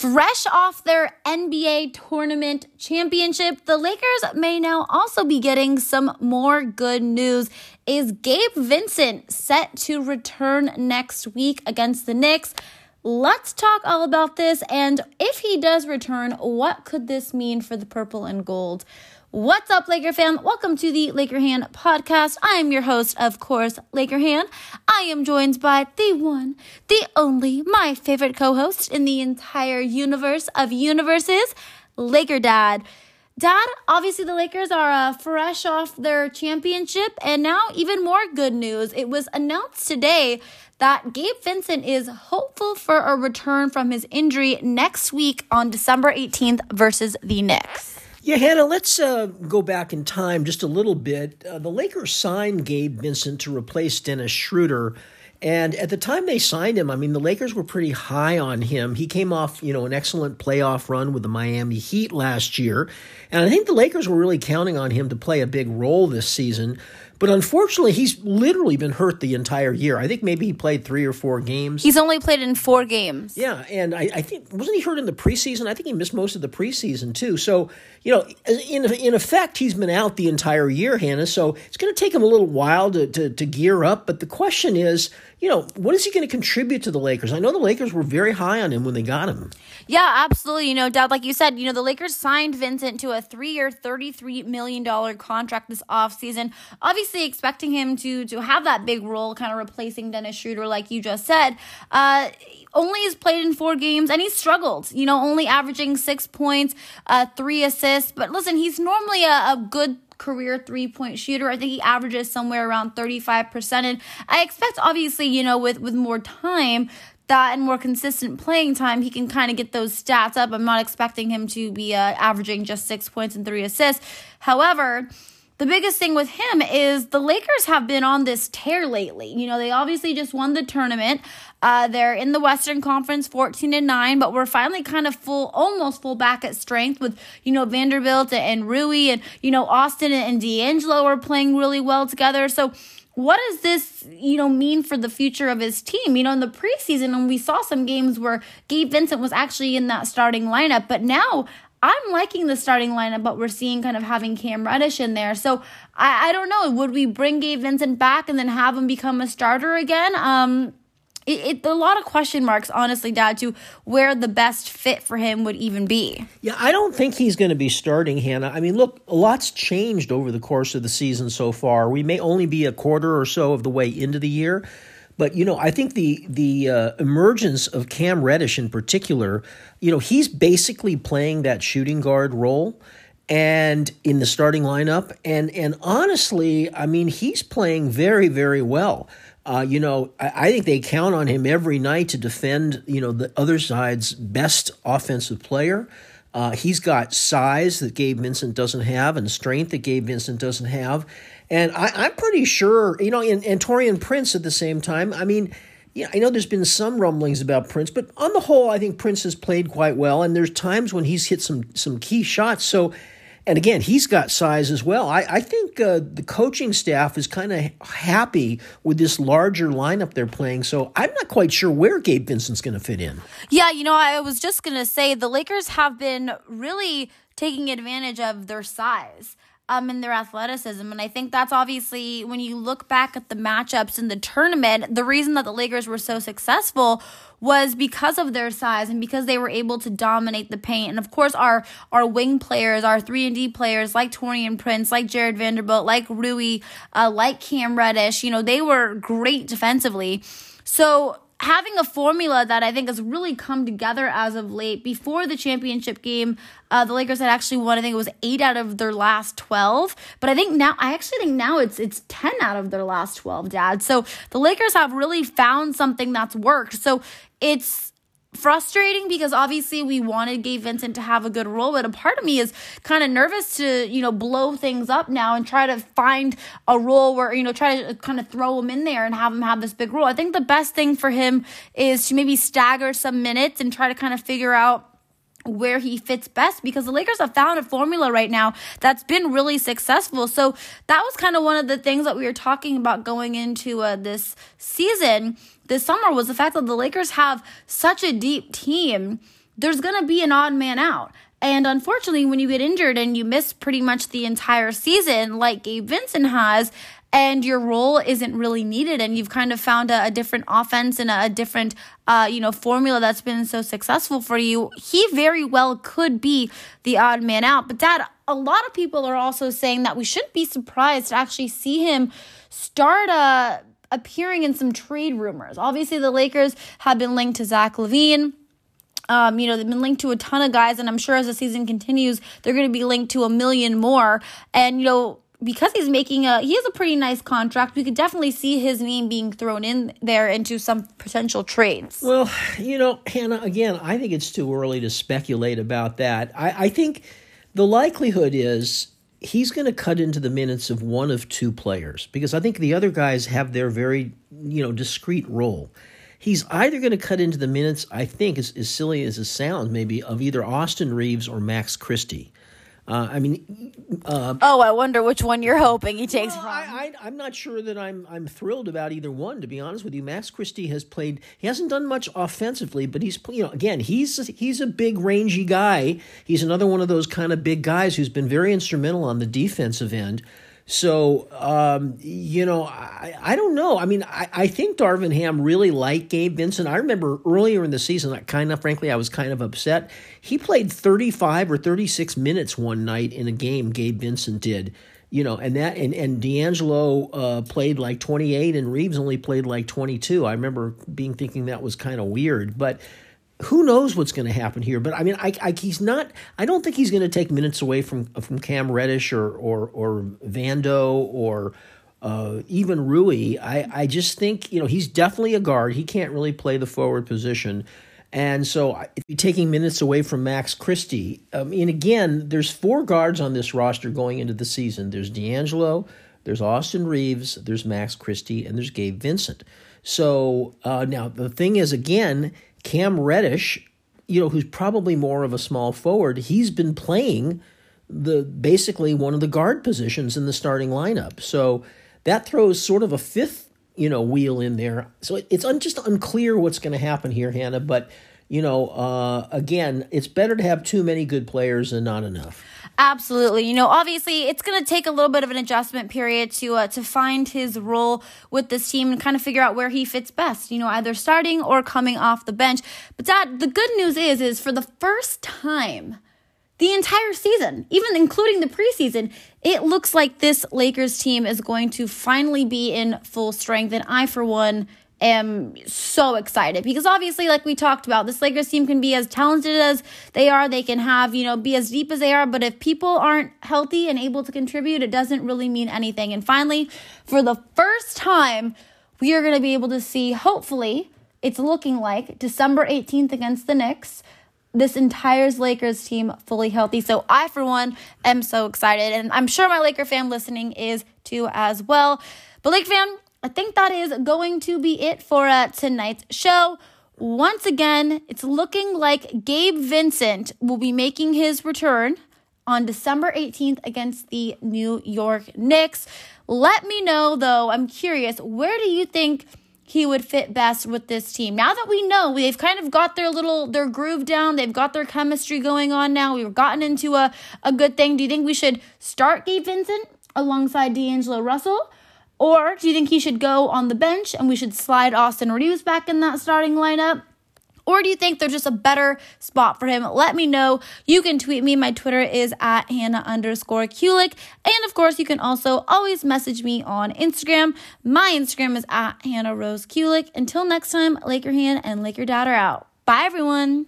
Fresh off their NBA tournament championship, the Lakers may now also be getting some more good news. Is Gabe Vincent set to return next week against the Knicks? Let's talk all about this. And if he does return, what could this mean for the purple and gold? What's up, Laker fam? Welcome to the Laker Hannah podcast. I am your host, of course, Laker Hannah. I am joined by the one, the only, my favorite co host in the entire universe of universes, Laker Dad. Dad, obviously the Lakers are uh, fresh off their championship, and now even more good news. It was announced today that Gabe Vincent is hopeful for a return from his injury next week on December 18th versus the Knicks. Yeah, Hannah, let's uh, go back in time just a little bit. Uh, the Lakers signed Gabe Vincent to replace Dennis Schroeder. And at the time they signed him, I mean, the Lakers were pretty high on him. He came off, you know, an excellent playoff run with the Miami Heat last year. And I think the Lakers were really counting on him to play a big role this season. But unfortunately, he's literally been hurt the entire year. I think maybe he played three or four games. He's only played in four games. Yeah, and I, I think wasn't he hurt in the preseason? I think he missed most of the preseason too. So you know, in in effect, he's been out the entire year, Hannah. So it's going to take him a little while to, to to gear up. But the question is, you know, what is he going to contribute to the Lakers? I know the Lakers were very high on him when they got him. Yeah, absolutely. You know, Dad, like you said, you know, the Lakers signed Vincent to a three-year, $33 million contract this offseason, obviously expecting him to to have that big role, kind of replacing Dennis Schroeder, like you just said. Uh, only has played in four games and he struggled, you know, only averaging six points, uh, three assists. But listen, he's normally a, a good career three point shooter. I think he averages somewhere around 35%. And I expect, obviously, you know, with, with more time, that and more consistent playing time, he can kind of get those stats up. I'm not expecting him to be uh, averaging just six points and three assists. However, the biggest thing with him is the Lakers have been on this tear lately. You know, they obviously just won the tournament. Uh, they're in the Western Conference 14 and 9, but we're finally kind of full, almost full back at strength with, you know, Vanderbilt and Rui and, you know, Austin and D'Angelo are playing really well together. So, what does this, you know, mean for the future of his team? You know, in the preseason, and we saw some games where Gabe Vincent was actually in that starting lineup, but now I'm liking the starting lineup, but we're seeing kind of having Cam Reddish in there. So I, I don't know. Would we bring Gabe Vincent back and then have him become a starter again? Um, it, it, a lot of question marks, honestly, Dad, to where the best fit for him would even be. Yeah, I don't think he's going to be starting, Hannah. I mean, look, a lot's changed over the course of the season so far. We may only be a quarter or so of the way into the year. But you know, I think the the uh, emergence of Cam Reddish in particular, you know, he's basically playing that shooting guard role and in the starting lineup and and honestly, I mean, he's playing very very well. Uh, you know, I, I, think they count on him every night to defend, you know, the other side's best offensive player. Uh, he's got size that Gabe Vincent doesn't have and strength that Gabe Vincent doesn't have. And I, am pretty sure, you know, and, and Taurean Prince at the same time. I mean, yeah, I know there's been some rumblings about Prince, but on the whole, I think Prince has played quite well. And there's times when he's hit some some key shots. So, and again, he's got size as well. I, I think uh, the coaching staff is kind of happy with this larger lineup they're playing. So I'm not quite sure where Gabe Vincent's going to fit in. Yeah, you know, I was just going to say the Lakers have been really taking advantage of their size um, in their athleticism. And I think that's obviously when you look back at the matchups in the tournament, the reason that the Lakers were so successful was because of their size and because they were able to dominate the paint. And of course, our our wing players, our three and D players like Taurean Prince, like Jared Vanderbilt, like Rui, uh, like Cam Reddish, you know, they were great defensively. So having a formula that I think has really come together as of late. Before the championship game, uh, the Lakers had actually won. I think it was eight out of their last twelve. But I think now, I actually think now it's it's ten out of their last twelve, Dad. So the Lakers have really found something that's worked. So it's frustrating because obviously we wanted Gabe Vincent to have a good role, but a part of me is kind of nervous to, you know, blow things up now and try to find a role where, you know, try to kind of throw him in there and have him have this big role. I think the best thing for him is to maybe stagger some minutes and try to kind of figure out where he fits best because the Lakers have found a formula right now that's been really successful. So that was kind of one of the things that we were talking about going into uh, this season this summer was the fact that the Lakers have such a deep team there's going to be an odd man out. And unfortunately, when you get injured and you miss pretty much the entire season, like Gabe Vincent has, and your role isn't really needed and you've kind of found a, a different offense and a, a different uh, you know formula that's been so successful for you he very well could be the odd man out but dad a lot of people are also saying that we shouldn't be surprised to actually see him start uh, appearing in some trade rumors obviously the lakers have been linked to zach LaVine. um, you know, they've been linked to a ton of guys, and I'm sure as the season continues, they're going to be linked to a million more. And, you know, because he's making a he has a pretty nice contract we could definitely see his name being thrown in there into some potential trades. Well you know hannah again i think it's too early to speculate about that. I, I think the likelihood is he's going to cut into the minutes of one of two players because i think the other guys have their very you know discrete role. He's either going to cut into the minutes i think as, as silly as it sounds maybe of either austin reaves or max christie uh, I mean, uh, oh, I wonder which one you're hoping he takes well, from. I, am not sure that I'm I'm thrilled about either one. To be honest with you, Max Christie has played. He hasn't done much offensively, but he's you know again he's he's a big rangy guy. He's another one of those kind of big guys who's been very instrumental on the defensive end. So, um, you know, I, I don't know. I mean, I, I think Darvin Ham really liked Gabe Vincent. I remember earlier in the season, I kind of, frankly, I was kind of upset. He played 35 or 36 minutes one night in a game, Gabe Vincent did. You know, and that and and D'Angelo uh, played like 28, and Reaves only played like 22. I remember being thinking that was kind of weird, but who knows what's going to happen here? But I mean, I, I, he's not. I don't think he's going to take minutes away from from Cam Reddish or or or Vando or uh, even Rui. I I just think you know he's definitely a guard. He can't really play the forward position. And so, taking minutes away from Max Christie, I mean, again, there's four guards on this roster going into the season. There's D'Angelo, there's Austin Reaves, there's Max Christie, and there's Gabe Vincent. So uh, now the thing is, again, Cam Reddish, you know, who's probably more of a small forward, he's been playing the basically one of the guard positions in the starting lineup. So that throws sort of a fifth, you know, wheel in there. So it's un- just unclear what's going to happen here, Hannah. But you know, uh, again, it's better to have too many good players than not enough. Absolutely. You know, obviously, it's going to take a little bit of an adjustment period to uh, to find his role with this team and kind of figure out where he fits best. You know, either starting or coming off the bench. But Dad, the good news is, is for the first time the entire season, even including the preseason, it looks like this Lakers team is going to finally be in full strength. And I, for one, am so excited because obviously, like we talked about, this Lakers team can be as talented as they are. They can have, you know, be as deep as they are. But if people aren't healthy and able to contribute, it doesn't really mean anything. And finally, for the first time, we are going to be able to see, hopefully, it's looking like December 18th against the Knicks this entire Lakers team fully healthy. So I, for one, am so excited. And I'm sure my Laker fan listening is too as well. But Lake fan, I think that is going to be it for uh, tonight's show. Once again, it's looking like Gabe Vincent will be making his return on December 18th against the New York Knicks. Let me know, though, I'm curious, where do you think he would fit best with this team? Now that we know they've kind of got their little their groove down, they've got their chemistry going on now, we've gotten into a, a good thing. Do you think we should start Gabe Vincent alongside D'Angelo Russell? Or do you think he should go on the bench and we should slide Austin Reaves back in that starting lineup? Or do you think there's just a better spot for him? Let me know. You can tweet me. My Twitter is at Hannah underscore Kulik. And of course, you can also always message me on Instagram. My Instagram is at Hannah Rose Kulik. Until next time, Laker Hannah and Laker Dad are out. Bye, everyone.